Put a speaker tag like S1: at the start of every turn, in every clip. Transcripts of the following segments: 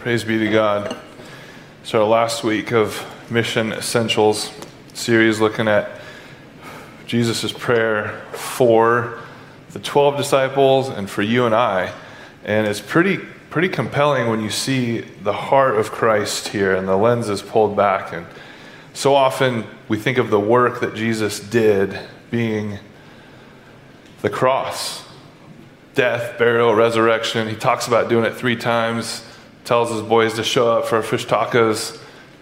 S1: Praise be to God. It's our last week of Mission Essentials series looking at Jesus' prayer for the 12 disciples and for you and I. And it's pretty, pretty compelling when you see the heart of Christ here and the lens is pulled back. And so often we think of the work that Jesus did being the cross death, burial, resurrection. He talks about doing it three times tells his boys to show up for fish tacos,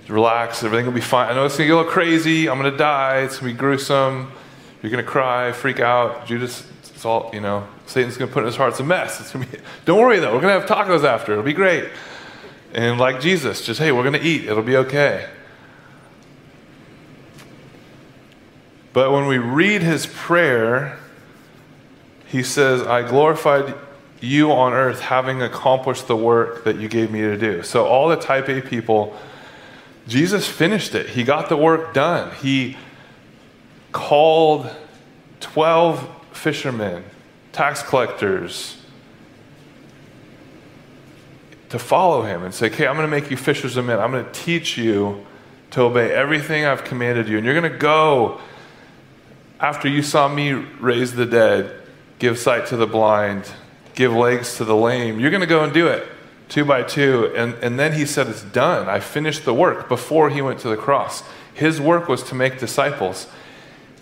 S1: relax, everything will be fine. I know it's to get a little crazy. I'm to die. It's to be gruesome. You're to cry, freak out. Judas, it's all, you know, Satan's to put in his heart, it's a mess. It's to be, don't worry though, we're to have tacos after. It'll be great. And like Jesus, just, hey, we're to eat. It'll be okay. But when we read his prayer, he says, I glorified you on earth having accomplished the work that you gave me to do. So, all the type A people, Jesus finished it. He got the work done. He called 12 fishermen, tax collectors, to follow him and say, Okay, I'm going to make you fishers of men. I'm going to teach you to obey everything I've commanded you. And you're going to go after you saw me raise the dead, give sight to the blind, give legs to the lame. You're going to go and do it two by two. And, and then he said, It's done. I finished the work before he went to the cross. His work was to make disciples.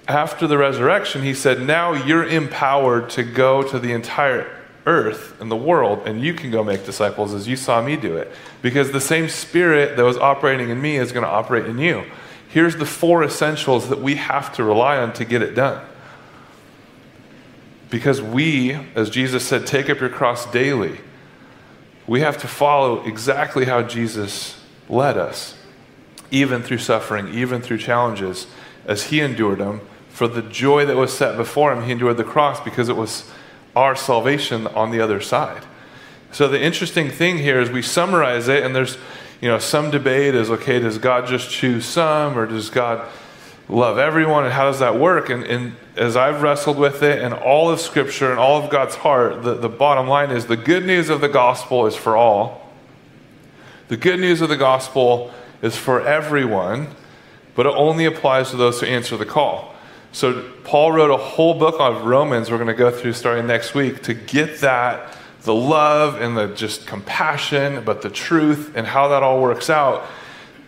S1: After the resurrection, he said, Now you're empowered to go to the entire earth and the world, and you can go make disciples as you saw me do it. Because the same spirit that was operating in me is going to operate in you. Here's the four essentials that we have to rely on to get it done. Because we, as Jesus said, take up your cross daily. We have to follow exactly how Jesus led us, even through suffering, even through challenges, as he endured them. For the joy that was set before him, he endured the cross because it was our salvation on the other side. So the interesting thing here is we summarize it, and there's you know some debate is okay, does God just choose some, or does God love everyone, and how does that work? And, and as I've wrestled with it and all of Scripture and all of God's heart, the, the bottom line is the good news of the gospel is for all. The good news of the gospel is for everyone, but it only applies to those who answer the call. So, Paul wrote a whole book on Romans we're going to go through starting next week to get that the love and the just compassion, but the truth and how that all works out.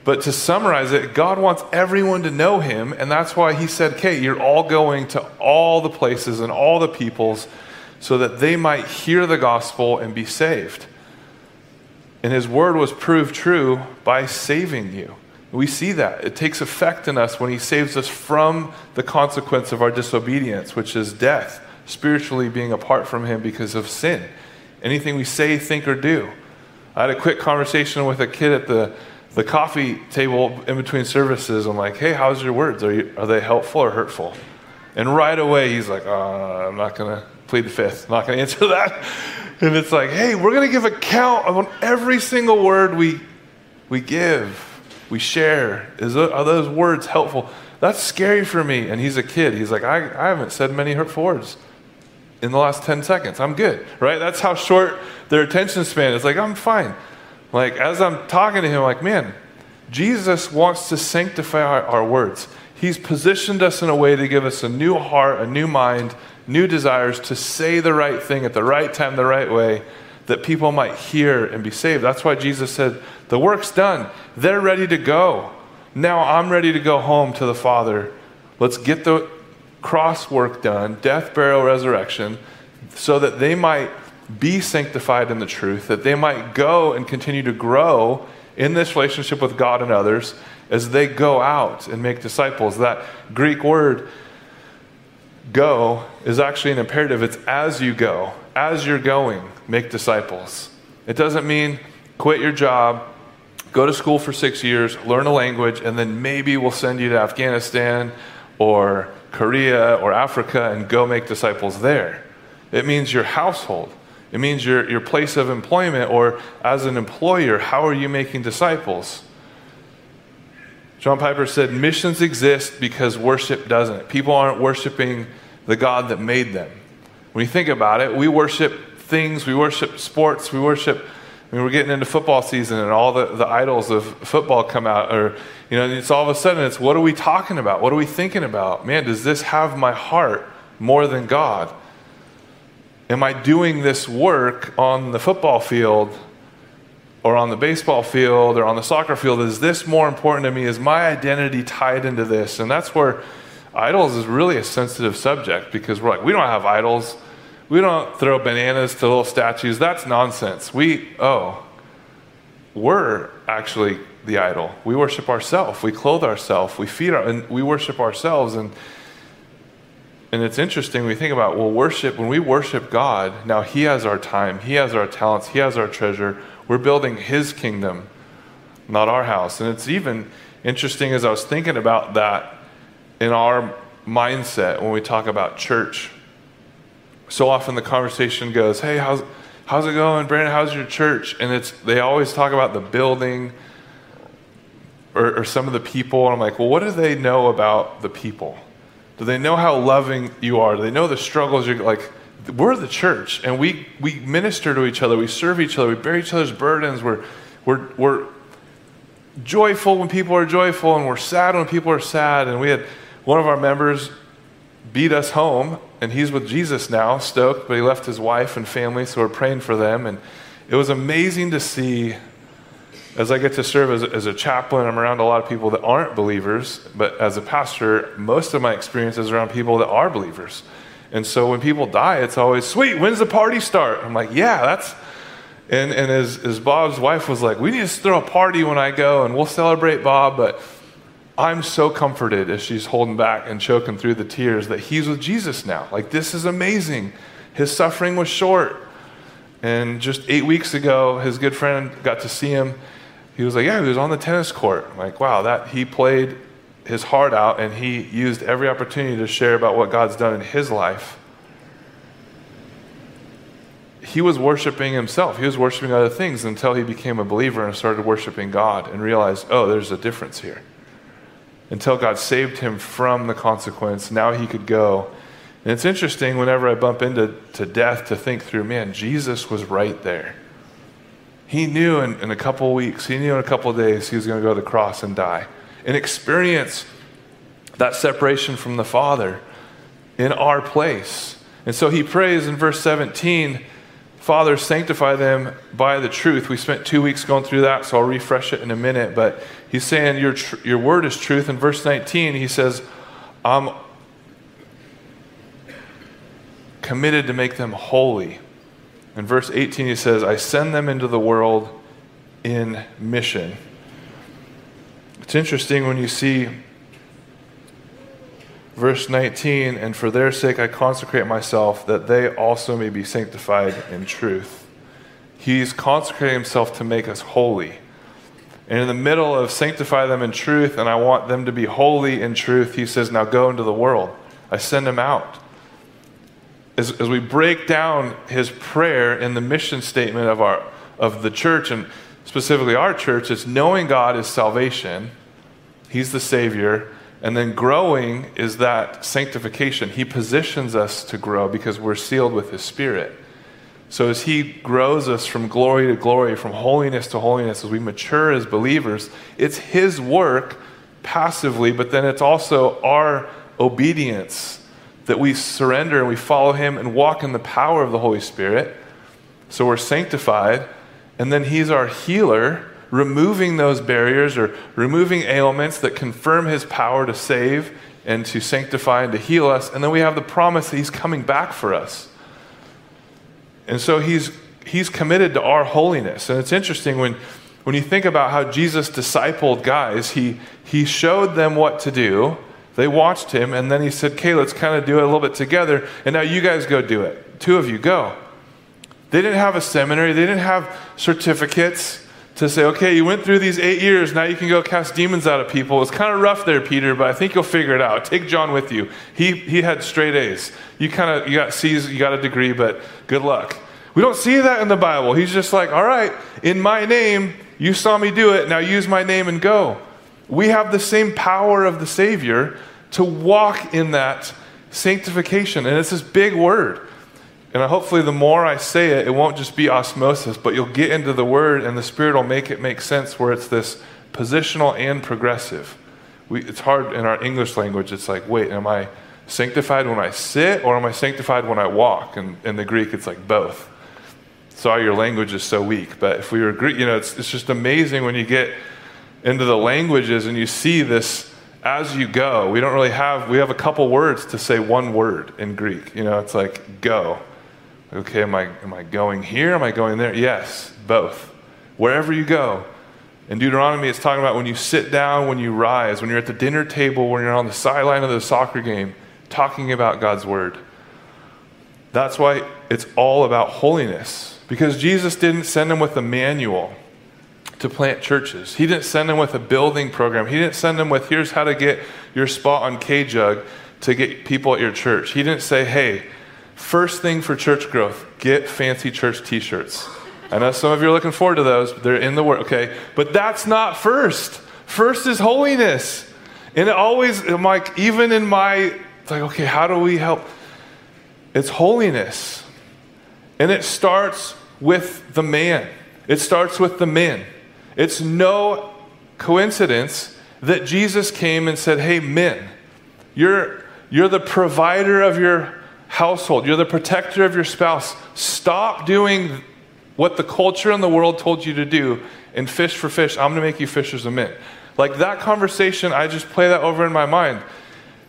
S1: But to summarize it, God wants everyone to know Him, and that's why He said, Okay, you're all going to all the places and all the peoples so that they might hear the gospel and be saved. And His word was proved true by saving you. We see that. It takes effect in us when He saves us from the consequence of our disobedience, which is death, spiritually being apart from Him because of sin. Anything we say, think, or do. I had a quick conversation with a kid at the the coffee table in between services, I'm like, hey, how's your words? Are, you, are they helpful or hurtful? And right away, he's like, oh, I'm not going to plead the fifth. I'm not going to answer that. And it's like, hey, we're going to give account on every single word we, we give, we share. Is, are those words helpful? That's scary for me. And he's a kid. He's like, I, I haven't said many hurtful words in the last 10 seconds. I'm good, right? That's how short their attention span is. Like, I'm fine. Like, as I'm talking to him, like, man, Jesus wants to sanctify our, our, words. He's positioned us in a way to give us a new heart, a new mind, new desires to say the right thing at the right time, the right way, that people might hear and be saved. That's why Jesus said, The work's done. They're ready to go. Now I'm ready to go home to the Father. Let's get the cross work done, death, burial, resurrection, so that they might be sanctified in the truth, that they might go and continue to grow in this relationship with God and others as they go out and make disciples. That Greek word, go, is actually an imperative. It's as you go, as you're going, make disciples. It doesn't mean quit your job, go to school for six years, learn a language, and then maybe we'll send you to Afghanistan or Korea or Africa and go make disciples there. It means your household. It means your, your place of employment or as an employer, how are you making disciples? John Piper said, Missions exist because worship doesn't. People aren't worshiping the God that made them. When you think about it, we worship things, we worship sports, we worship I mean, we're getting into football season and all the, the idols of football come out, or, you know, it's all of a sudden it's what are we talking about? What are we thinking about? Man, does this have my heart more than God? Am I doing this work on the football field or on the baseball field or on the soccer field? Is this more important to me? Is my identity tied into this? And that's where idols is really a sensitive subject because we're like, we don't have idols. We don't throw bananas to little statues. That's nonsense. We, oh, we're actually the idol. We worship ourselves. We clothe ourselves. We feed our, and we worship ourselves. And, and it's interesting we think about, well, worship, when we worship God, now He has our time, He has our talents, He has our treasure. We're building His kingdom, not our house. And it's even interesting as I was thinking about that in our mindset when we talk about church so often the conversation goes, "Hey, how's how's it going, Brandon? How's your church?" And it's they always talk about the building or, or some of the people, and I'm like, "Well, what do they know about the people? Do they know how loving you are? Do they know the struggles you're like?" We're the church, and we we minister to each other. We serve each other. We bear each other's burdens. We're we're we're joyful when people are joyful, and we're sad when people are sad. And we had one of our members beat us home, and he's with Jesus now, stoked, but he left his wife and family, so we're praying for them. And it was amazing to see as I get to serve as, as a chaplain, I'm around a lot of people that aren't believers, but as a pastor, most of my experience is around people that are believers. And so when people die, it's always, sweet, when's the party start? I'm like, yeah, that's. And, and as, as Bob's wife was like, we need to throw a party when I go and we'll celebrate Bob, but I'm so comforted as she's holding back and choking through the tears that he's with Jesus now. Like, this is amazing. His suffering was short. And just eight weeks ago, his good friend got to see him. He was like, Yeah, he was on the tennis court. I'm like, wow, that he played his heart out and he used every opportunity to share about what God's done in his life. He was worshiping himself. He was worshiping other things until he became a believer and started worshiping God and realized, oh, there's a difference here until God saved him from the consequence. Now he could go. And it's interesting whenever I bump into to death to think through, man, Jesus was right there. He knew in, in a couple weeks, he knew in a couple days he was going to go to the cross and die and experience that separation from the Father in our place. And so he prays in verse 17 Father, sanctify them by the truth. We spent two weeks going through that, so I'll refresh it in a minute. But he's saying your, tr- your word is truth. In verse 19, he says, I'm committed to make them holy. In verse 18, he says, I send them into the world in mission. It's interesting when you see Verse 19, and for their sake I consecrate myself, that they also may be sanctified in truth. He's consecrating himself to make us holy. And in the middle of sanctify them in truth, and I want them to be holy in truth, he says, Now go into the world. I send them out. As, as we break down his prayer in the mission statement of, our, of the church, and specifically our church, is knowing God is salvation, he's the Savior and then growing is that sanctification. He positions us to grow because we're sealed with His Spirit. So as He grows us from glory to glory, from holiness to holiness, as we mature as believers, it's His work passively, but then it's also our obedience that we surrender and we follow Him and walk in the power of the Holy Spirit. So we're sanctified, and then He's our healer removing those barriers or removing ailments that confirm his power to save and to sanctify and to heal us. And then we have the promise that he's coming back for us. And so he's, he's committed to our holiness. And it's interesting when, when you think about how Jesus discipled guys, he, he showed them what to do. They watched him, and then he said, Okay, let's kind of do it a little bit together. And now you guys go do it. Two of you go. They didn't have a seminary, they didn't have certificates to say, okay, you went through these eight years, now you can go cast demons out of people. It's kind of rough there, Peter, but I think you'll figure it out. Take John with you. He, he had straight A's. You kind of, you got C's, you got a degree, but good luck. We don't see that in the Bible. He's just like, all right, in my name, you saw me do it, now use my name and go. We have the same power of the Savior to walk in that sanctification. And it's this big word. And hopefully, the more I say it, it won't just be osmosis, but you'll get into the word and the Spirit will make it make sense where it's this positional and progressive. We, it's hard in our English language. It's like, wait, am I sanctified when I sit or am I sanctified when I walk? And in the Greek, it's like both. Sorry, your language is so weak. But if we were Greek, you know, it's, it's just amazing when you get into the languages and you see this as you go. We don't really have, we have a couple words to say one word in Greek. You know, it's like go. Okay, am I, am I going here? Am I going there? Yes, both. Wherever you go. In Deuteronomy, it's talking about when you sit down, when you rise, when you're at the dinner table, when you're on the sideline of the soccer game, talking about God's word. That's why it's all about holiness. Because Jesus didn't send them with a manual to plant churches. He didn't send them with a building program. He didn't send them with here's how to get your spot on KJUG to get people at your church. He didn't say, hey, First thing for church growth get fancy church t shirts. I know some of you are looking forward to those. They're in the Word, okay? But that's not first. First is holiness. And it always, I'm like, even in my, it's like, okay, how do we help? It's holiness. And it starts with the man, it starts with the men. It's no coincidence that Jesus came and said, hey, men, you're, you're the provider of your household. You're the protector of your spouse. Stop doing what the culture and the world told you to do and fish for fish. I'm going to make you fishers of men. Like that conversation, I just play that over in my mind.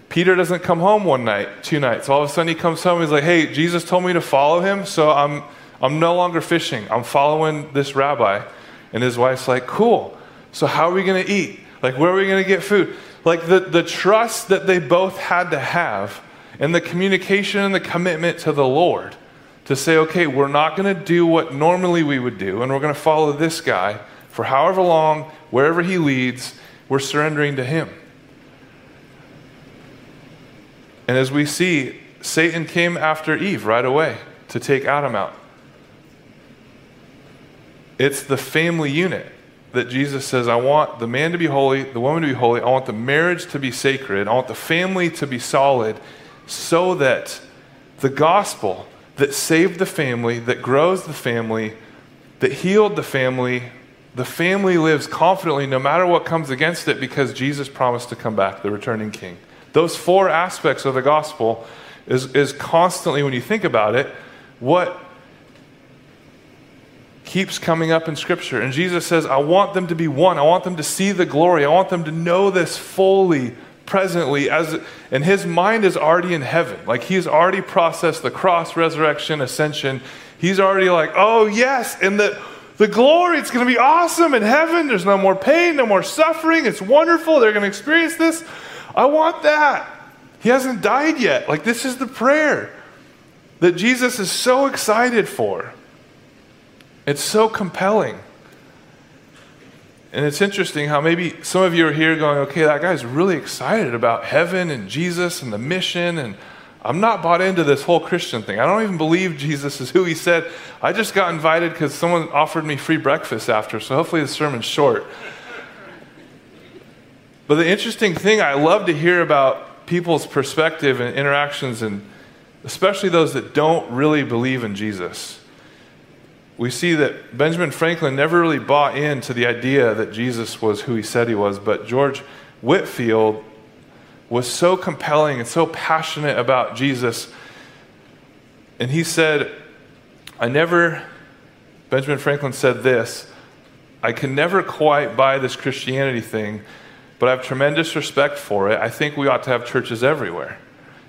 S1: Peter doesn't come home one night, two nights. All of a sudden he comes home. He's like, "Hey, Jesus told me to follow him, so I'm I'm no longer fishing. I'm following this rabbi." And his wife's like, "Cool. So how are we going to eat? Like, where are we going to get food?" Like the the trust that they both had to have and the communication and the commitment to the Lord to say, okay, we're not going to do what normally we would do, and we're going to follow this guy for however long, wherever he leads, we're surrendering to him. And as we see, Satan came after Eve right away to take Adam out. It's the family unit that Jesus says, I want the man to be holy, the woman to be holy, I want the marriage to be sacred, I want the family to be solid, so that the gospel that saved the family, that grows the family, that healed the family, the family lives confidently no matter what comes against it because Jesus promised to come back, the returning king. Those four aspects of the gospel is, is constantly, when you think about it, what keeps coming up in Scripture. And Jesus says, I want them to be one. I want them to see the glory. I want them to know this fully presently as and his mind is already in heaven. Like he's already processed the cross resurrection ascension. He's already like oh yes and the the glory it's going to be awesome in heaven. There's no more pain no more suffering. It's wonderful. They're going to experience this. I want that. He hasn't died yet. Like this is the prayer that jesus is so excited for it's so compelling and it's interesting how maybe some of you are here going, okay, that guy's really excited about heaven and Jesus and the mission. And I'm not bought into this whole Christian thing. I don't even believe Jesus is who he said. I just got invited because someone offered me free breakfast after. So hopefully the sermon's short. But the interesting thing I love to hear about people's perspective and interactions, and especially those that don't really believe in Jesus we see that Benjamin Franklin never really bought into the idea that Jesus was who he said he was, but George Whitefield was so compelling and so passionate about Jesus. And he said, I never, Benjamin Franklin said this, I can never quite buy this Christianity thing, but I have tremendous respect for it. I think we ought to have churches everywhere.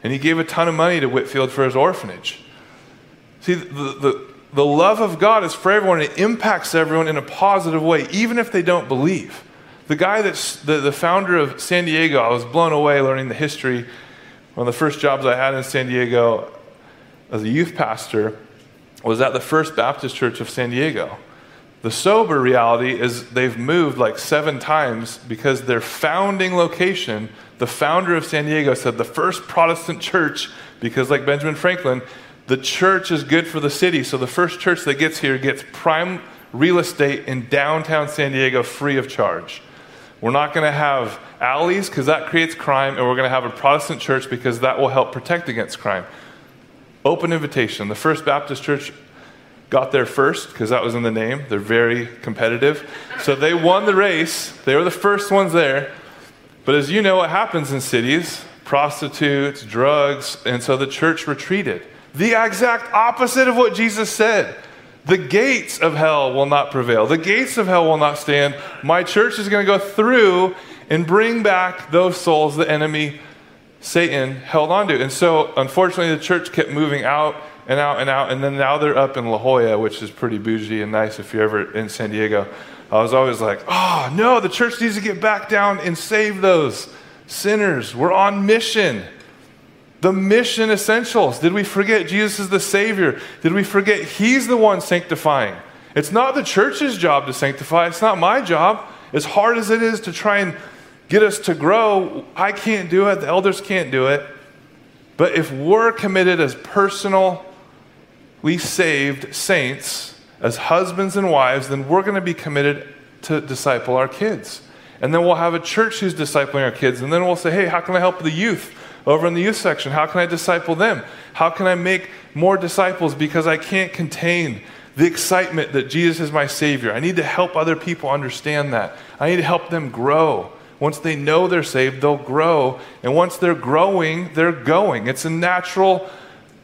S1: And he gave a ton of money to Whitefield for his orphanage. See, the, the, the love of God is for everyone. It impacts everyone in a positive way, even if they don't believe. The guy that's the, the founder of San Diego, I was blown away learning the history. One of the first jobs I had in San Diego as a youth pastor was at the First Baptist Church of San Diego. The sober reality is they've moved like seven times because their founding location, the founder of San Diego said the first Protestant church, because like Benjamin Franklin, the church is good for the city. So the first church that gets here gets prime real estate in downtown San Diego free of charge. We're not going to have alleys because that creates crime, and we're going to have a Protestant church because that will help protect against crime. Open invitation. The First Baptist Church got there first because that was in the name. They're very competitive. So they won the race. They were the first ones there. But as you know, what happens in cities prostitutes, drugs, and so the church retreated. The exact opposite of what Jesus said. The gates of hell will not prevail. The gates of hell will not stand. My church is going to go through and bring back those souls the enemy, Satan, held onto. And so, unfortunately, the church kept moving out and out and out. And then now they're up in La Jolla, which is pretty bougie and nice if you're ever in San Diego. I was always like, oh, no, the church needs to get back down and save those sinners. We're on mission. The mission essentials. Did we forget Jesus is the Savior? Did we forget He's the one sanctifying? It's not the church's job to sanctify, it's not my job. As hard as it is to try and get us to grow, I can't do it, the elders can't do it. But if we're committed as personal, we saved saints, as husbands and wives, then we're going to be committed to disciple our kids. And then we'll have a church who's discipling our kids. And then we'll say, hey, how can I help the youth over in the youth section? How can I disciple them? How can I make more disciples because I can't contain the excitement that Jesus is my Savior? I need to help other people understand that. I need to help them grow. Once they know they're saved, they'll grow. And once they're growing, they're going. It's a natural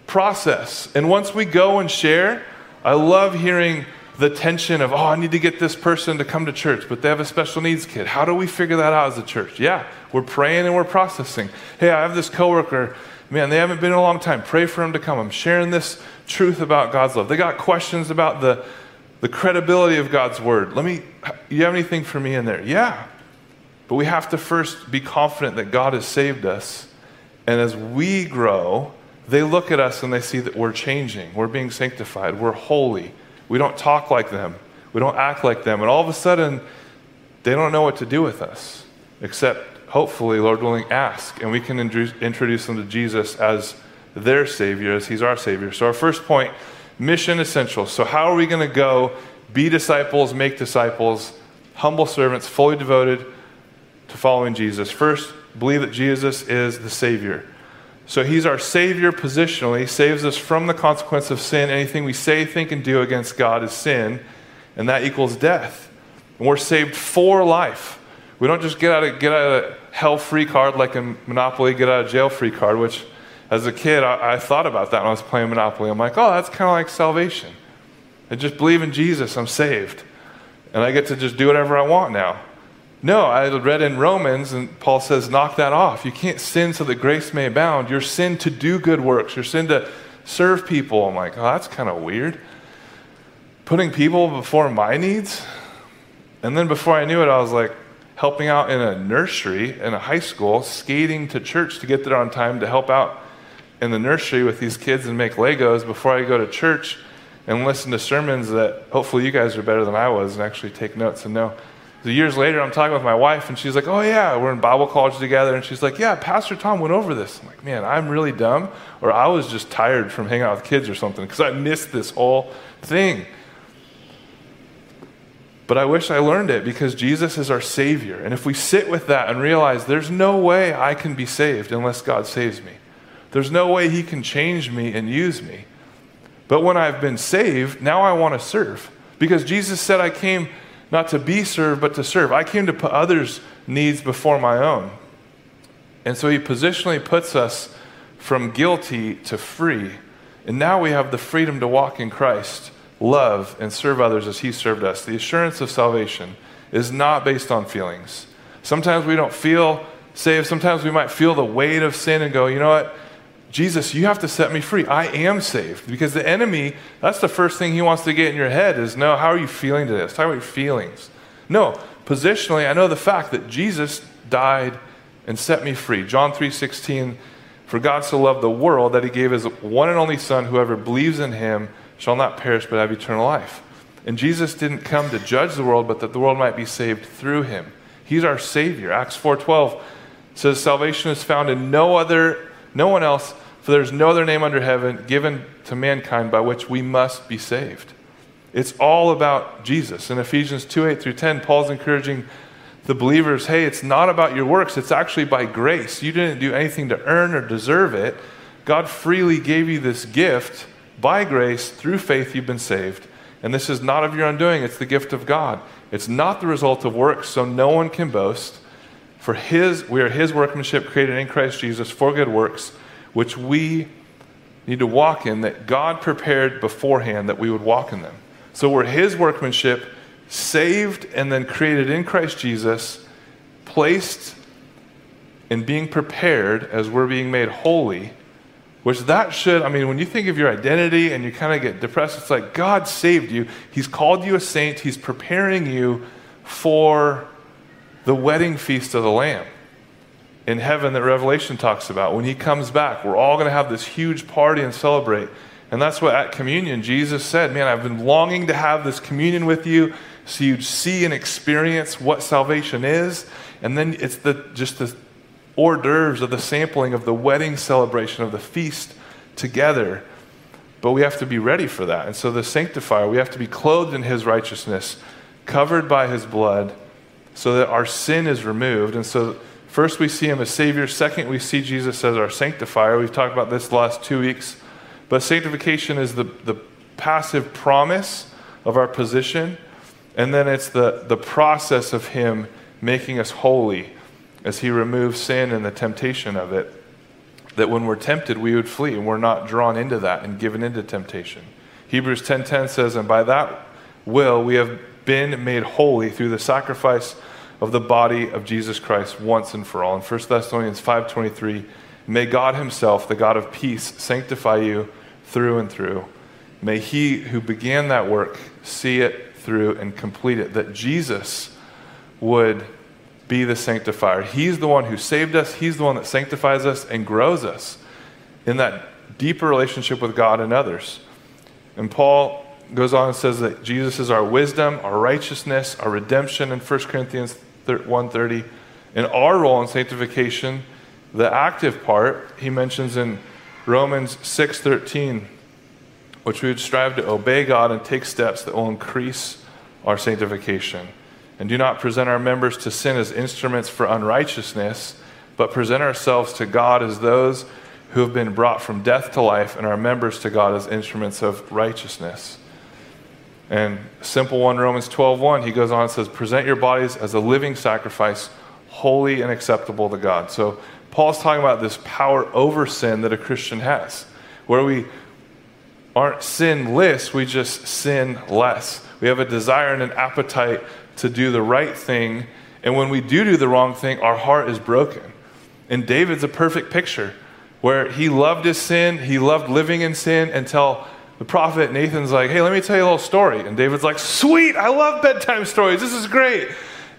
S1: process. And once we go and share, I love hearing the tension of, oh, I need to get this person to come to church, but they have a special needs kid. How do we figure that out as a church? Yeah, we're praying and we're processing. Hey, I have this coworker, man, they haven't been in a long time. Pray for them to come. I'm sharing this truth about God's love. They got questions about the, the credibility of God's word. Let me, you have anything for me in there? Yeah. But we have to first be confident that God has saved us. And as we grow, they look at us and they see that we're changing, we're being sanctified, we're holy we don't talk like them. We don't act like them. And all of a sudden, they don't know what to do with us, except hopefully, Lord willing, ask. And we can introduce them to Jesus as their Savior, as He's our Savior. So, our first point mission essential. So, how are we going to go be disciples, make disciples, humble servants, fully devoted to following Jesus? First, believe that Jesus is the Savior. So he's our Savior positionally, he saves us from the consequence of sin. Anything we say, think, and do against God is sin, and that equals death. And we're saved for life. We don't just get out of, get out of hell free card like in Monopoly, get out of jail free card, which as a kid, I, I thought about that when I was playing Monopoly. I'm like, oh, that's kind of like salvation. I just believe in Jesus, I'm saved. And I get to just do whatever I want now. No, I read in Romans, and Paul says, knock that off. You can't sin so that grace may abound. Your sin to do good works, your sin to serve people. I'm like, oh, that's kind of weird. Putting people before my needs. And then before I knew it, I was like helping out in a nursery in a high school, skating to church to get there on time to help out in the nursery with these kids and make Legos before I go to church and listen to sermons that hopefully you guys are better than I was and actually take notes and know years later, I'm talking with my wife, and she's like, Oh, yeah, we're in Bible college together. And she's like, Yeah, Pastor Tom went over this. I'm like, Man, I'm really dumb, or I was just tired from hanging out with kids or something because I missed this whole thing. But I wish I learned it because Jesus is our Savior. And if we sit with that and realize there's no way I can be saved unless God saves me, there's no way He can change me and use me. But when I've been saved, now I want to serve because Jesus said I came not to be served, but to serve. I came to put others' needs before my own. And so he positionally puts us from guilty to free. And now we have the freedom to walk in Christ, love, and serve others as he served us. The assurance of salvation is not based on feelings. Sometimes we don't feel saved. Sometimes we might feel the weight of sin and go, you know what? Jesus, you have to set me free. I am saved. Because the enemy, that's the first thing he wants to get in your head is, no, how are you feeling today? Let's talk about your feelings. No, positionally, I know the fact that Jesus died and set me free. John 3.16, for God so loved the world that he gave his one and only son, whoever believes in him shall not perish but have eternal life. And Jesus didn't come to judge the world, but that the world might be saved through him. He's our Savior. Acts 4.12 says, salvation is found in no other no one else, for there is no other name under heaven given to mankind by which we must be saved. It's all about Jesus. In Ephesians 2 8 through 10, Paul's encouraging the believers hey, it's not about your works, it's actually by grace. You didn't do anything to earn or deserve it, God freely gave you this gift by grace through faith you've been saved. And this is not of your undoing, it's the gift of God. It's not the result of works, so no one can boast. For his we are his workmanship created in Christ Jesus for good works, which we need to walk in that God prepared beforehand that we would walk in them. So we're his workmanship, saved and then created in Christ Jesus, placed in being prepared as we're being made holy which that should, I mean, when you think of your identity and you kind of get depressed, it's like God saved you. He's called you a saint. He's preparing you for the wedding feast of the Lamb in heaven that Revelation talks about. When he comes back, we're all going to have this huge party and celebrate. And that's what at communion Jesus said, Man, I've been longing to have this communion with you so you'd see and experience what salvation is. And then it's the, just the hors d'oeuvres of the sampling of the wedding celebration of the feast together. But we have to be ready for that. And so the sanctifier, we have to be clothed in his righteousness, covered by his blood, so that our sin is removed. And so first we see him as Savior. Second, we see Jesus as our sanctifier. We've talked about this last two weeks. But sanctification is the, the passive promise of our position. And then it's the, the process of him making us holy as he removes sin and the temptation of it, that when we're tempted, we would flee, and we're not drawn into that and given into temptation. Hebrews 10:10 says, "And by that will we have been made holy through the sacrifice of the body of Jesus Christ once and for all." In 1 Thessalonians 5:23, "May God himself, the God of peace, sanctify you through and through. May he who began that work see it through and complete it." That Jesus would be the sanctifier. He's the one who saved us, He's the one that sanctifies us and grows us in that deeper relationship with God and others. And Paul goes on and says that Jesus is our wisdom, our righteousness, our redemption in 1 Corinthians 1:30. In our role in sanctification, the active part, he mentions in Romans 6:13, which we would strive to obey God and take steps that will increase our sanctification. And do not present our members to sin as instruments for unrighteousness, but present ourselves to God as those who have been brought from death to life, and our members to God as instruments of righteousness. And simple one, Romans 12 1, he goes on and says, Present your bodies as a living sacrifice, holy and acceptable to God. So Paul's talking about this power over sin that a Christian has, where we aren't sinless, we just sin less. We have a desire and an appetite to do the right thing. And when we do do the wrong thing, our heart is broken. And David's a perfect picture where he loved his sin, he loved living in sin until the prophet Nathan's like, hey, let me tell you a little story. And David's like, sweet, I love bedtime stories, this is great.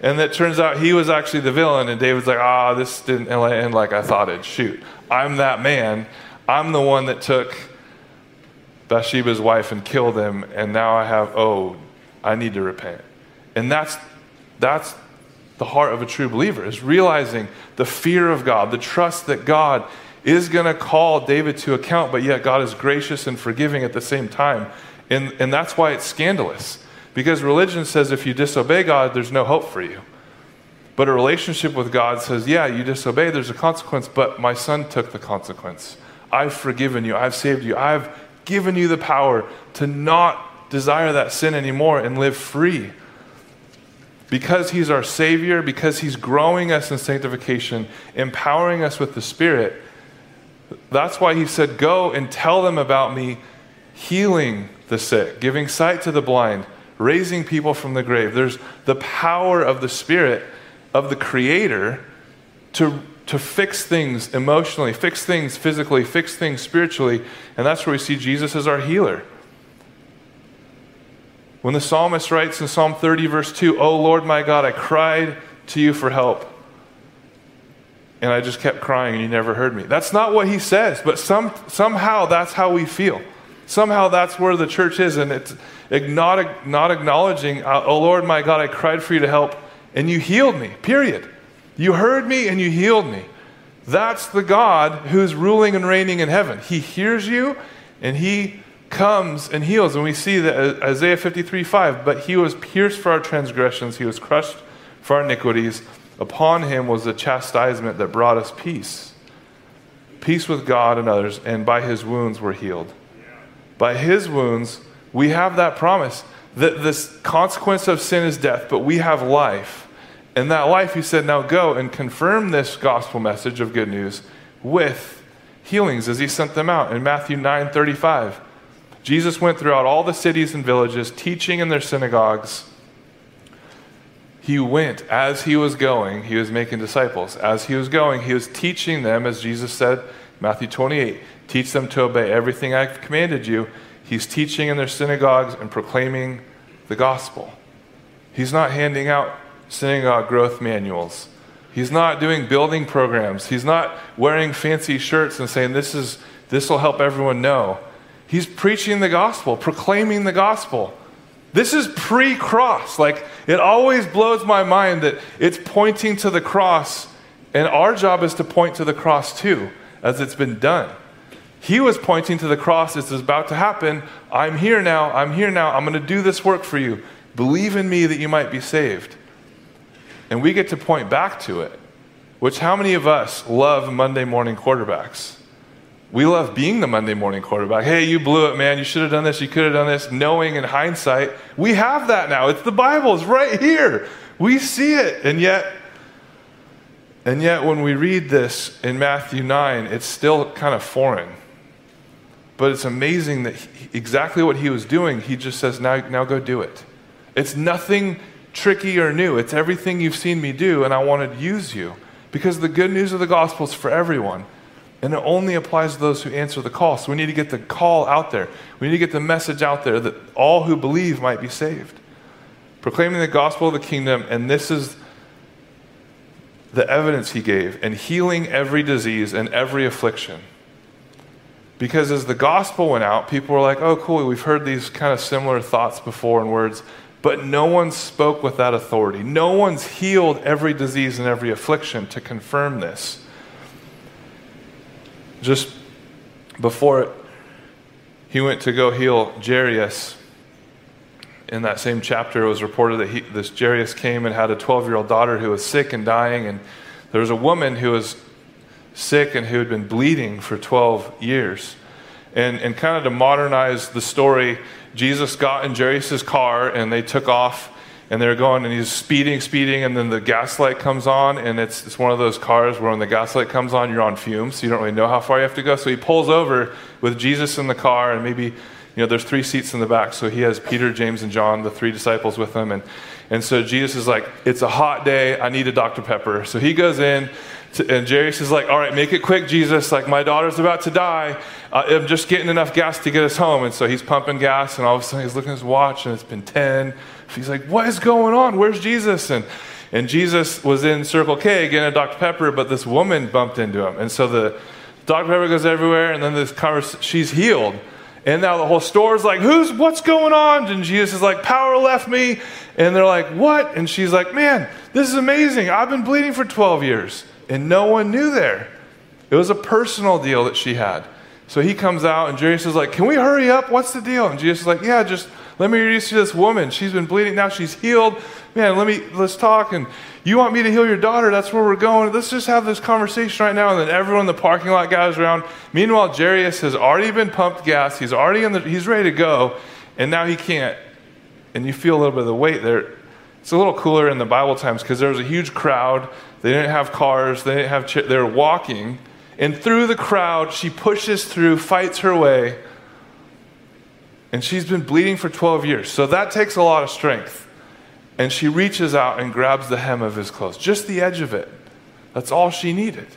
S1: And it turns out he was actually the villain, and David's like, ah, this didn't end like I thought it'd. Shoot, I'm that man. I'm the one that took Bathsheba's wife and killed him, and now I have, oh, I need to repent. And that's, that's the heart of a true believer, is realizing the fear of God, the trust that God is going to call David to account, but yet God is gracious and forgiving at the same time. And, and that's why it's scandalous. Because religion says if you disobey God, there's no hope for you. But a relationship with God says, yeah, you disobey, there's a consequence, but my son took the consequence. I've forgiven you, I've saved you, I've given you the power to not desire that sin anymore and live free because He's our Savior, because He's growing us in sanctification, empowering us with the Spirit, that's why He said, Go and tell them about me healing the sick, giving sight to the blind, raising people from the grave. There's the power of the Spirit, of the Creator, to, to fix things emotionally, fix things physically, fix things spiritually. And that's where we see Jesus as our healer. When the psalmist writes in Psalm 30, verse 2, Oh Lord my God, I cried to you for help. And I just kept crying and you never heard me. That's not what he says, but some, somehow that's how we feel. Somehow that's where the church is, and it's not, not acknowledging, uh, Oh Lord my God, I cried for you to help, and you healed me, period. You heard me and you healed me. That's the God who's ruling and reigning in heaven. He hears you and he comes and heals. And we see that Isaiah 53 5, but he was pierced for our transgressions, he was crushed for our iniquities. Upon him was the chastisement that brought us peace. peace with God and others, and by his wounds were healed. By his wounds, we have that promise that this consequence of sin is death, but we have life. And that life, he said, now go and confirm this gospel message of good news with healings as he sent them out in Matthew 9 35. Jesus went throughout all the cities and villages, teaching in their synagogues. He went as he was going, he was making disciples. As he was going, he was teaching them, as Jesus said, Matthew 28, teach them to obey everything I've commanded you. He's teaching in their synagogues and proclaiming the gospel. He's not handing out synagogue growth manuals. He's not doing building programs. He's not wearing fancy shirts and saying this is this will help everyone know. He's preaching the gospel, proclaiming the gospel. This is pre-cross. Like it always blows my mind that it's pointing to the cross and our job is to point to the cross too as it's been done. He was pointing to the cross. It's about to happen. I'm here now. I'm here now. I'm going to do this work for you. Believe in me that you might be saved. And we get to point back to it, which how many of us love Monday morning quarterbacks? We love being the Monday morning quarterback. Hey, you blew it, man. You should have done this. You could have done this. Knowing in hindsight, we have that now. It's the Bible. It's right here. We see it. And yet, and yet when we read this in Matthew 9, it's still kind of foreign. But it's amazing that he, exactly what he was doing, he just says, now, now go do it. It's nothing tricky or new. It's everything you've seen me do, and I want to use you. Because the good news of the gospel is for everyone. And it only applies to those who answer the call. So we need to get the call out there. We need to get the message out there that all who believe might be saved. Proclaiming the gospel of the kingdom, and this is the evidence he gave, and healing every disease and every affliction. Because as the gospel went out, people were like, oh, cool, we've heard these kind of similar thoughts before and words, but no one spoke with that authority. No one's healed every disease and every affliction to confirm this. Just before it, he went to go heal Jairus. In that same chapter, it was reported that he, this Jairus came and had a 12 year old daughter who was sick and dying. And there was a woman who was sick and who had been bleeding for 12 years. And, and kind of to modernize the story, Jesus got in Jairus' car and they took off and they're going and he's speeding, speeding, and then the gas light comes on, and it's, it's one of those cars where when the gas light comes on, you're on fumes, so you don't really know how far you have to go. So he pulls over with Jesus in the car, and maybe, you know, there's three seats in the back, so he has Peter, James, and John, the three disciples with him, and, and so Jesus is like, it's a hot day, I need a Dr. Pepper. So he goes in, and Jairus is like, all right, make it quick, Jesus. Like, my daughter's about to die. Uh, I'm just getting enough gas to get us home. And so he's pumping gas, and all of a sudden he's looking at his watch, and it's been 10. He's like, what is going on? Where's Jesus? And, and Jesus was in Circle K getting a Dr. Pepper, but this woman bumped into him. And so the Dr. Pepper goes everywhere, and then this conversation, she's healed. And now the whole store's like, who's, what's going on? And Jesus is like, power left me. And they're like, what? And she's like, man, this is amazing. I've been bleeding for 12 years and no one knew there. It was a personal deal that she had. So he comes out, and Jesus is like, Can we hurry up? What's the deal? And Jesus is like, Yeah, just let me introduce you to this woman. She's been bleeding. Now she's healed. Man, let me, let's talk. And you want me to heal your daughter? That's where we're going. Let's just have this conversation right now. And then everyone in the parking lot gathers around. Meanwhile, Jairus has already been pumped gas. He's already in the, he's ready to go. And now he can't. And you feel a little bit of the weight there. It's a little cooler in the Bible times because there was a huge crowd. They didn't have cars, they didn't have, they were walking. And through the crowd, she pushes through, fights her way. And she's been bleeding for 12 years. So that takes a lot of strength. And she reaches out and grabs the hem of his clothes, just the edge of it. That's all she needed.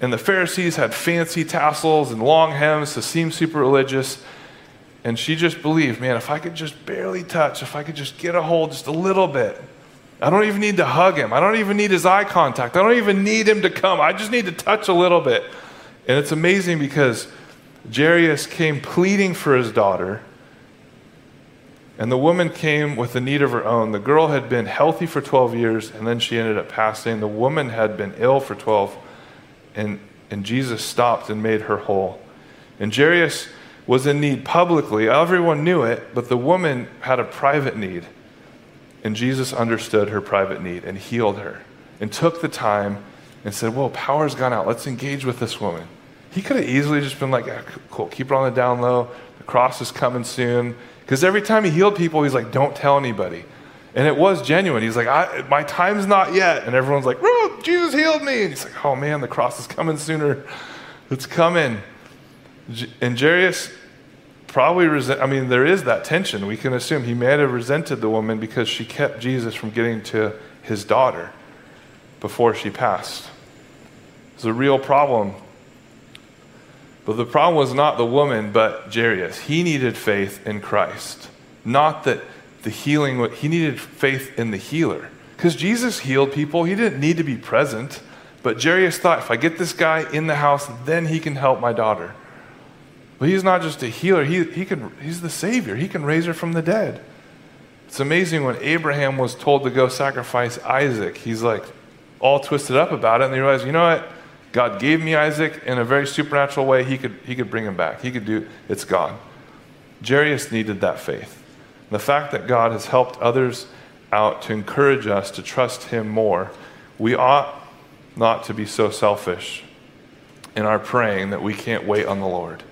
S1: And the Pharisees had fancy tassels and long hems to seem super religious. And she just believed, man, if I could just barely touch, if I could just get a hold just a little bit, I don't even need to hug him. I don't even need his eye contact. I don't even need him to come. I just need to touch a little bit. And it's amazing because Jairus came pleading for his daughter, and the woman came with a need of her own. The girl had been healthy for 12 years, and then she ended up passing. The woman had been ill for 12, and, and Jesus stopped and made her whole. And Jairus was in need publicly. Everyone knew it, but the woman had a private need. And Jesus understood her private need and healed her and took the time and said, Whoa, power's gone out. Let's engage with this woman. He could have easily just been like, yeah, cool, keep it on the down low. The cross is coming soon. Because every time he healed people, he's like, don't tell anybody. And it was genuine. He's like, my time's not yet. And everyone's like, oh, Jesus healed me. And he's like, oh man, the cross is coming sooner. It's coming. And Jairus probably resent, I mean, there is that tension. We can assume he may have resented the woman because she kept Jesus from getting to his daughter before she passed. It's a real problem. But the problem was not the woman, but Jairus. He needed faith in Christ. Not that the healing, he needed faith in the healer. Because Jesus healed people, he didn't need to be present. But Jairus thought, if I get this guy in the house, then he can help my daughter. But he's not just a healer, he, he can, he's the Savior. He can raise her from the dead. It's amazing when Abraham was told to go sacrifice Isaac, he's like all twisted up about it, and he realized, you know what? God gave me Isaac in a very supernatural way. He could, he could bring him back. He could do it's God. Jairus needed that faith. The fact that God has helped others out to encourage us to trust Him more, we ought not to be so selfish in our praying that we can't wait on the Lord.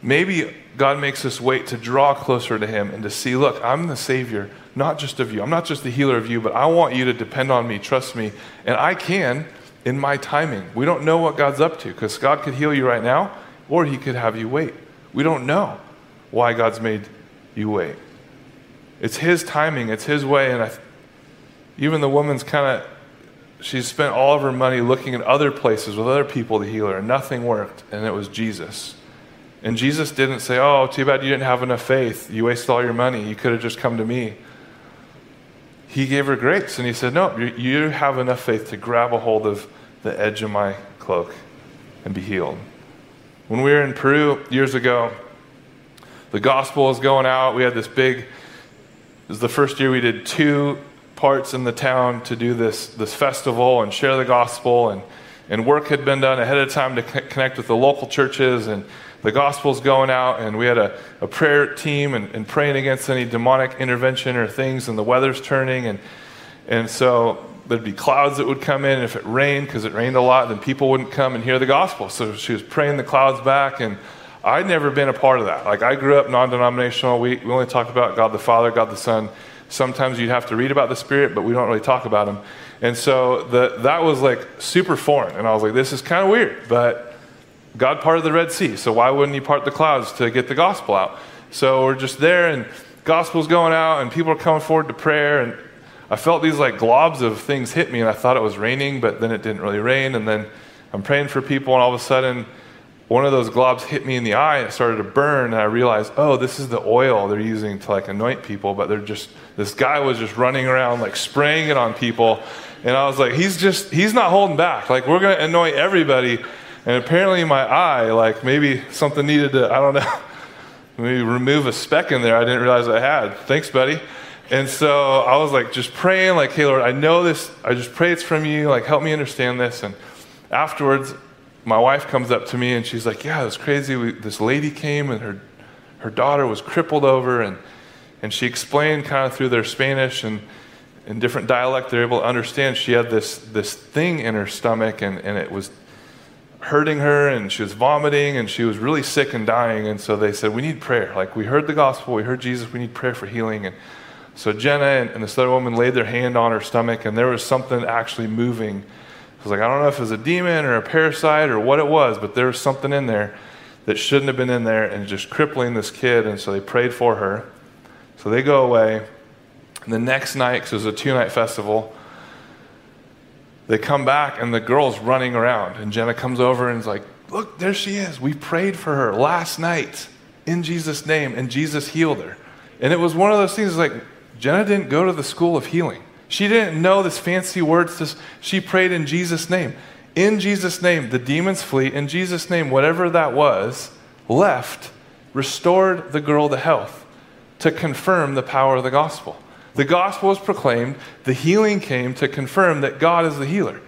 S1: Maybe God makes us wait to draw closer to Him and to see, look, I'm the Savior, not just of you. I'm not just the healer of you, but I want you to depend on me, trust me. And I can in my timing. We don't know what God's up to because God could heal you right now or He could have you wait. We don't know why God's made you wait. It's His timing, it's His way. And I, even the woman's kind of, she's spent all of her money looking at other places with other people to heal her, and nothing worked. And it was Jesus. And Jesus didn't say, Oh, too bad you didn't have enough faith. You wasted all your money. You could have just come to me. He gave her grace, and he said, No, you have enough faith to grab a hold of the edge of my cloak and be healed. When we were in Peru years ago, the gospel was going out. We had this big, it was the first year we did two parts in the town to do this, this festival and share the gospel. And, and work had been done ahead of time to connect with the local churches. And the gospel's going out. And we had a, a prayer team and, and praying against any demonic intervention or things. And the weather's turning. And, and so there'd be clouds that would come in. And if it rained, because it rained a lot, then people wouldn't come and hear the gospel. So she was praying the clouds back. And I'd never been a part of that. Like, I grew up non denominational. We, we only talked about God the Father, God the Son. Sometimes you'd have to read about the Spirit, but we don't really talk about Him. And so the, that was like super foreign. And I was like, this is kind of weird, but God parted the Red Sea. So why wouldn't He part the clouds to get the gospel out? So we're just there, and gospel's going out, and people are coming forward to prayer. And I felt these like globs of things hit me, and I thought it was raining, but then it didn't really rain. And then I'm praying for people, and all of a sudden, one of those globs hit me in the eye and it started to burn and i realized oh this is the oil they're using to like anoint people but they're just this guy was just running around like spraying it on people and i was like he's just he's not holding back like we're going to anoint everybody and apparently my eye like maybe something needed to i don't know maybe remove a speck in there i didn't realize i had thanks buddy and so i was like just praying like hey lord i know this i just pray it's from you like help me understand this and afterwards my wife comes up to me and she's like, Yeah, it was crazy. We, this lady came and her, her daughter was crippled over. And, and she explained kind of through their Spanish and in different dialect, they're able to understand she had this, this thing in her stomach and, and it was hurting her and she was vomiting and she was really sick and dying. And so they said, We need prayer. Like, we heard the gospel, we heard Jesus, we need prayer for healing. And so Jenna and, and this other woman laid their hand on her stomach and there was something actually moving I was like, I don't know if it was a demon or a parasite or what it was, but there was something in there that shouldn't have been in there and just crippling this kid. And so they prayed for her. So they go away. And the next night, because it was a two night festival, they come back and the girl's running around. And Jenna comes over and is like, Look, there she is. We prayed for her last night in Jesus' name, and Jesus healed her. And it was one of those things like, Jenna didn't go to the school of healing. She didn't know this fancy words. She prayed in Jesus' name. In Jesus' name, the demons flee. In Jesus' name, whatever that was, left, restored the girl to health to confirm the power of the gospel. The gospel was proclaimed, the healing came to confirm that God is the healer.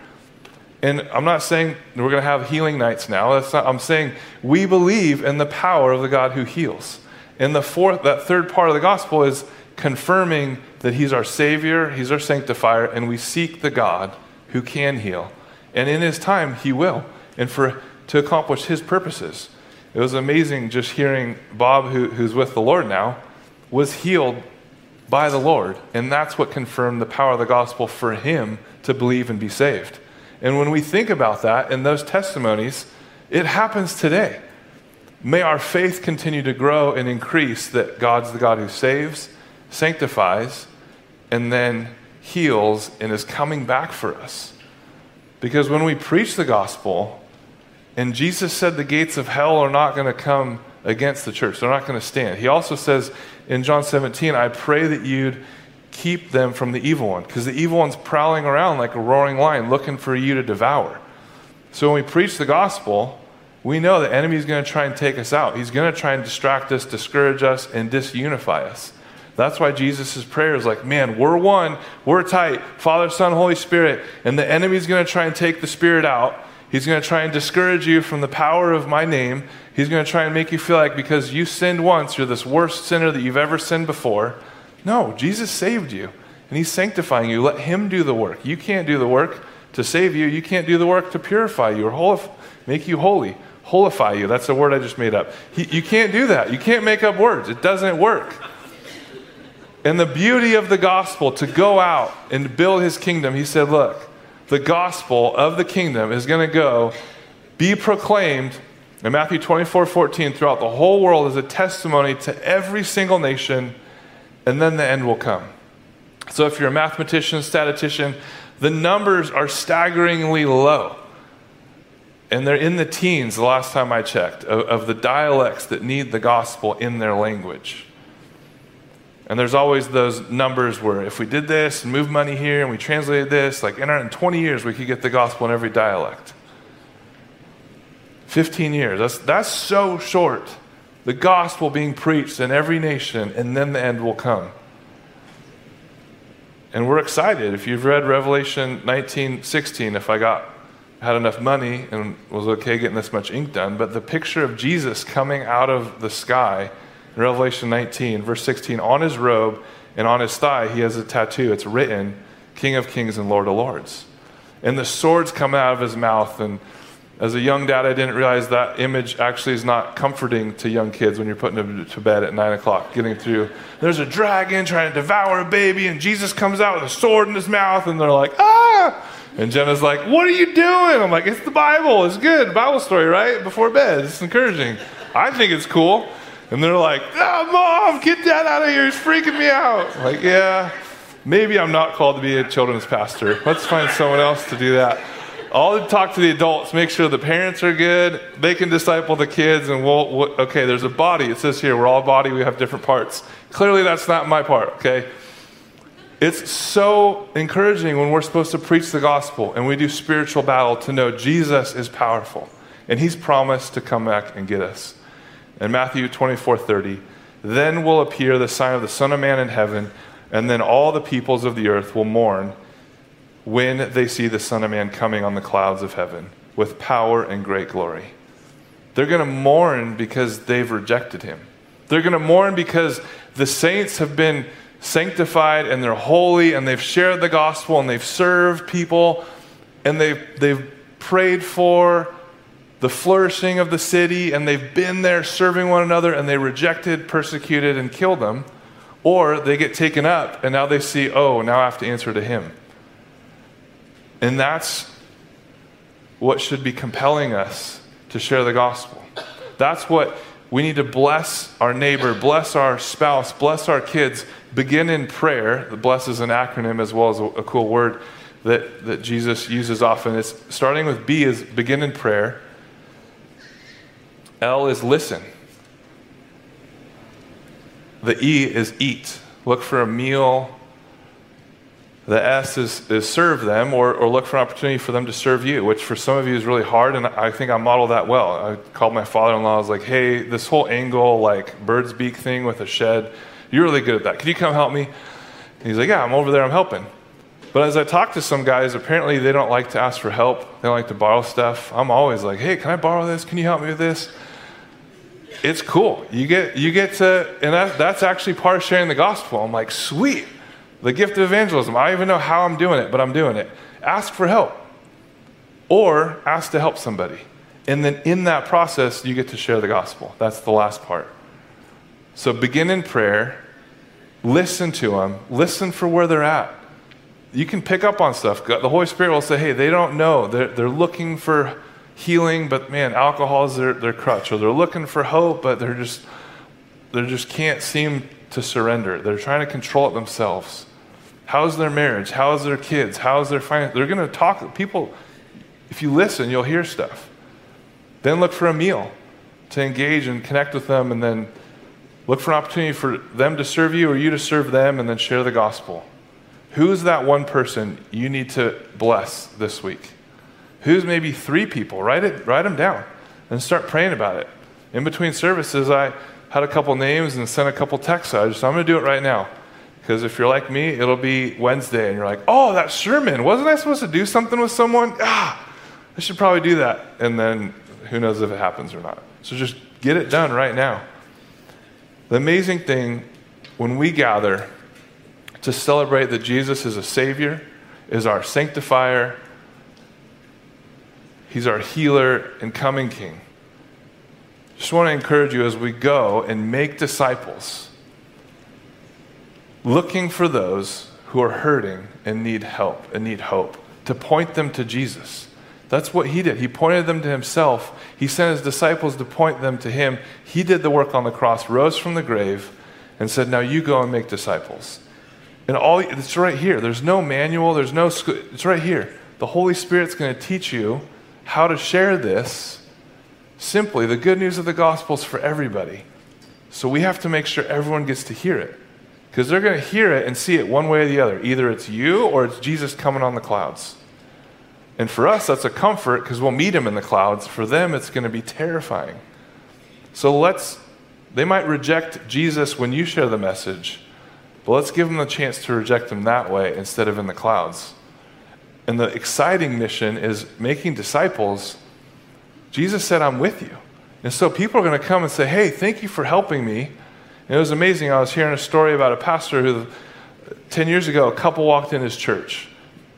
S1: And I'm not saying we're going to have healing nights now. Not, I'm saying we believe in the power of the God who heals. And the fourth, that third part of the gospel is confirming that He's our Savior, He's our sanctifier, and we seek the God who can heal. And in His time, He will. And for to accomplish His purposes. It was amazing just hearing Bob, who, who's with the Lord now, was healed by the Lord. And that's what confirmed the power of the gospel for him to believe and be saved. And when we think about that and those testimonies, it happens today. May our faith continue to grow and increase that God's the God who saves, sanctifies, and then heals and is coming back for us. Because when we preach the gospel, and Jesus said the gates of hell are not going to come against the church, they're not going to stand. He also says in John 17, I pray that you'd keep them from the evil one, because the evil one's prowling around like a roaring lion looking for you to devour. So when we preach the gospel, we know the enemy is going to try and take us out. He's going to try and distract us, discourage us, and disunify us. That's why Jesus' prayer is like, man, we're one, we're tight, Father, Son, Holy Spirit, and the enemy's going to try and take the Spirit out. He's going to try and discourage you from the power of my name. He's going to try and make you feel like because you sinned once, you're this worst sinner that you've ever sinned before. No, Jesus saved you, and He's sanctifying you. Let Him do the work. You can't do the work to save you, you can't do the work to purify you or make you holy holify you. That's a word I just made up. He, you can't do that. You can't make up words, it doesn't work. And the beauty of the gospel to go out and build his kingdom, he said, Look, the gospel of the kingdom is going to go be proclaimed in Matthew 24 14 throughout the whole world is a testimony to every single nation, and then the end will come. So if you're a mathematician, statistician, the numbers are staggeringly low and they're in the teens the last time I checked, of, of, the dialects that need the gospel in their language. And there's always those numbers where if we did this and moved money here and we translated this, like in, our, in 20 years we could get the gospel in every dialect. 15 years, that's, that's so short. The gospel being preached in every nation, and then the end will come. And we're excited. If you've read Revelation 19 16, if I got had enough money and was okay getting this much ink done, but the picture of Jesus coming out of the sky in Revelation 19, verse 16, on his robe and on his thigh, he has a tattoo. It's written, King of Kings and Lord of Lords. And the swords come out of his mouth. And as a young dad, I didn't realize that image actually is not comforting to young kids when you're putting them to bed at 9 o'clock, getting through. There's a dragon trying to devour a baby, and Jesus comes out with a sword in his mouth, and they're like, ah! And Jenna's like, What are you doing? I'm like, It's the Bible. It's good. Bible story, right? Before bed. It's encouraging. I think it's cool. And they're like, Oh, mom, get that out of here. It's freaking me out. I'm like, yeah, maybe I'm not called to be a children's pastor. Let's find someone else to do that. I'll talk to the adults, make sure the parents are good. They can disciple the kids, and we'll, we'll okay, there's a body. It says here, we're all body, we have different parts. Clearly, that's not my part, okay? It's so encouraging when we're supposed to preach the gospel and we do spiritual battle to know Jesus is powerful and he's promised to come back and get us. In Matthew 24 30, then will appear the sign of the Son of Man in heaven, and then all the peoples of the earth will mourn when they see the Son of Man coming on the clouds of heaven with power and great glory. They're going to mourn because they've rejected him. They're going to mourn because the saints have been sanctified and they're holy and they've shared the gospel and they've served people and they've, they've prayed for the flourishing of the city and they've been there serving one another and they rejected, persecuted, and killed them. Or they get taken up and now they see, oh, now I have to answer to him. And that's what should be compelling us to share the gospel. That's what we need to bless our neighbor, bless our spouse, bless our kids begin in prayer. The bless is an acronym as well as a, a cool word that, that Jesus uses often. It's starting with B is begin in prayer. L is listen. The E is eat. Look for a meal. The S is, is serve them or, or look for an opportunity for them to serve you, which for some of you is really hard, and I think I model that well. I called my father in law, I was like, hey, this whole angle, like bird's beak thing with a shed, you're really good at that. Can you come help me? And he's like, Yeah, I'm over there, I'm helping. But as I talk to some guys, apparently they don't like to ask for help. They don't like to borrow stuff. I'm always like, hey, can I borrow this? Can you help me with this? It's cool. You get, you get to, and that, that's actually part of sharing the gospel. I'm like, sweet. The gift of evangelism. I don't even know how I'm doing it, but I'm doing it. Ask for help or ask to help somebody. And then in that process, you get to share the gospel. That's the last part. So begin in prayer, listen to them, listen for where they're at. You can pick up on stuff. The Holy Spirit will say, hey, they don't know. They're, they're looking for healing, but man, alcohol is their, their crutch. Or they're looking for hope, but they're just, they just can't seem to surrender. They're trying to control it themselves. How's their marriage? How's their kids? How's their finance? They're going to talk. People, if you listen, you'll hear stuff. Then look for a meal to engage and connect with them, and then look for an opportunity for them to serve you or you to serve them, and then share the gospel. Who's that one person you need to bless this week? Who's maybe three people? Write it, write them down, and start praying about it. In between services, I had a couple names and sent a couple texts. I just, I'm going to do it right now. Because if you're like me, it'll be Wednesday, and you're like, oh, that sermon, wasn't I supposed to do something with someone? Ah, I should probably do that. And then who knows if it happens or not. So just get it done right now. The amazing thing when we gather to celebrate that Jesus is a Savior, is our sanctifier, He's our healer and coming King. Just want to encourage you as we go and make disciples, looking for those who are hurting and need help and need hope, to point them to Jesus. That's what he did. He pointed them to himself. He sent his disciples to point them to him. He did the work on the cross, rose from the grave, and said, Now you go and make disciples. And all it's right here. There's no manual, there's no it's right here. The Holy Spirit's going to teach you how to share this simply. The good news of the gospel is for everybody. So we have to make sure everyone gets to hear it. Because they're going to hear it and see it one way or the other. Either it's you or it's Jesus coming on the clouds. And for us, that's a comfort because we'll meet him in the clouds. For them, it's going to be terrifying. So let's, they might reject Jesus when you share the message, but let's give them the chance to reject him that way instead of in the clouds. And the exciting mission is making disciples. Jesus said, I'm with you. And so people are going to come and say, Hey, thank you for helping me. And it was amazing. I was hearing a story about a pastor who, 10 years ago, a couple walked in his church.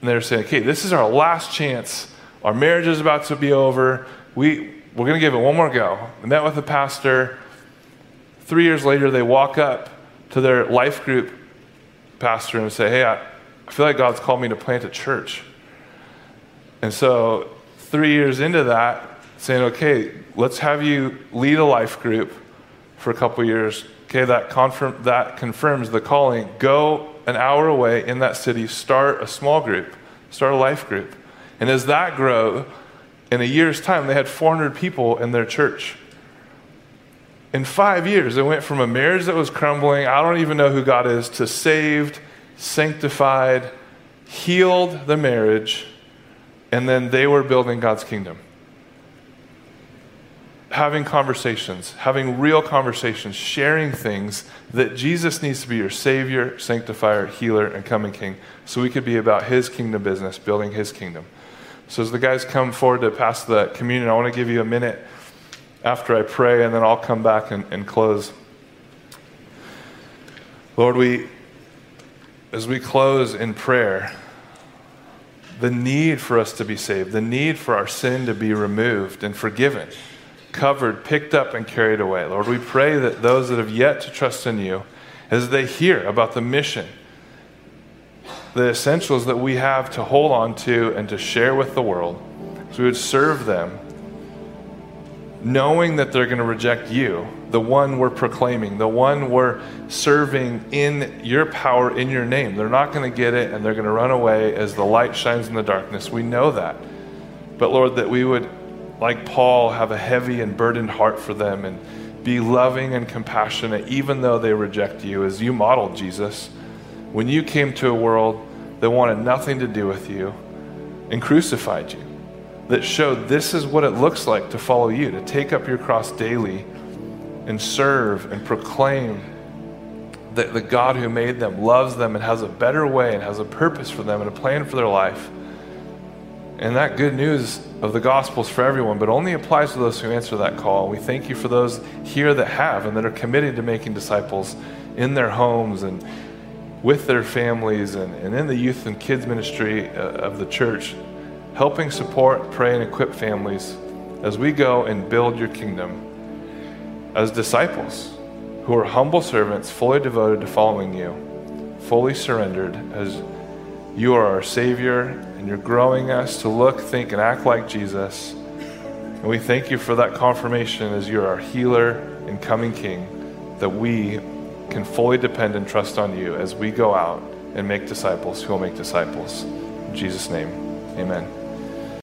S1: And they were saying, Okay, this is our last chance. Our marriage is about to be over. We, we're going to give it one more go. I met with the pastor. Three years later, they walk up to their life group pastor and say, Hey, I, I feel like God's called me to plant a church. And so, three years into that, saying, okay, let's have you lead a life group for a couple years. Okay, that, confirm, that confirms the calling. Go an hour away in that city, start a small group, start a life group. And as that grew, in a year's time, they had 400 people in their church. In five years, it went from a marriage that was crumbling, I don't even know who God is, to saved, sanctified, healed the marriage, and then they were building God's kingdom. Having conversations, having real conversations, sharing things that Jesus needs to be your Savior, Sanctifier, Healer, and coming King, so we could be about His kingdom business, building His kingdom. So, as the guys come forward to pass the communion, I want to give you a minute after I pray, and then I'll come back and, and close. Lord, we, as we close in prayer, the need for us to be saved, the need for our sin to be removed and forgiven, covered, picked up, and carried away. Lord, we pray that those that have yet to trust in you, as they hear about the mission, the essentials that we have to hold on to and to share with the world, so we would serve them, knowing that they're going to reject you the one we're proclaiming, the one we're serving in your power, in your name. They're not going to get it and they're going to run away as the light shines in the darkness. We know that. But Lord, that we would, like Paul, have a heavy and burdened heart for them and be loving and compassionate, even though they reject you, as you modeled, Jesus. When you came to a world that wanted nothing to do with you and crucified you, that showed this is what it looks like to follow you, to take up your cross daily and serve and proclaim that the God who made them loves them and has a better way and has a purpose for them and a plan for their life. And that good news of the gospel is for everyone, but only applies to those who answer that call. We thank you for those here that have and that are committed to making disciples in their homes and with their families and, and in the youth and kids ministry uh, of the church, helping support, pray, and equip families as we go and build your kingdom as disciples who are humble servants, fully devoted to following you, fully surrendered as you are our Savior and you're growing us to look, think, and act like Jesus. And we thank you for that confirmation as you're our healer and coming King, that we can fully depend and trust on you as we go out and make disciples who will make disciples. In Jesus' name, amen.